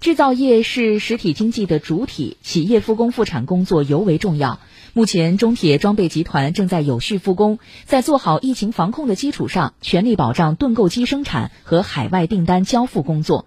制造业是实体经济的主体企业复工复产工作尤为重要。目前中铁装备集团正在有序复工在做好疫情防控的基础上全力保障盾构机生产和海外订单交付工作。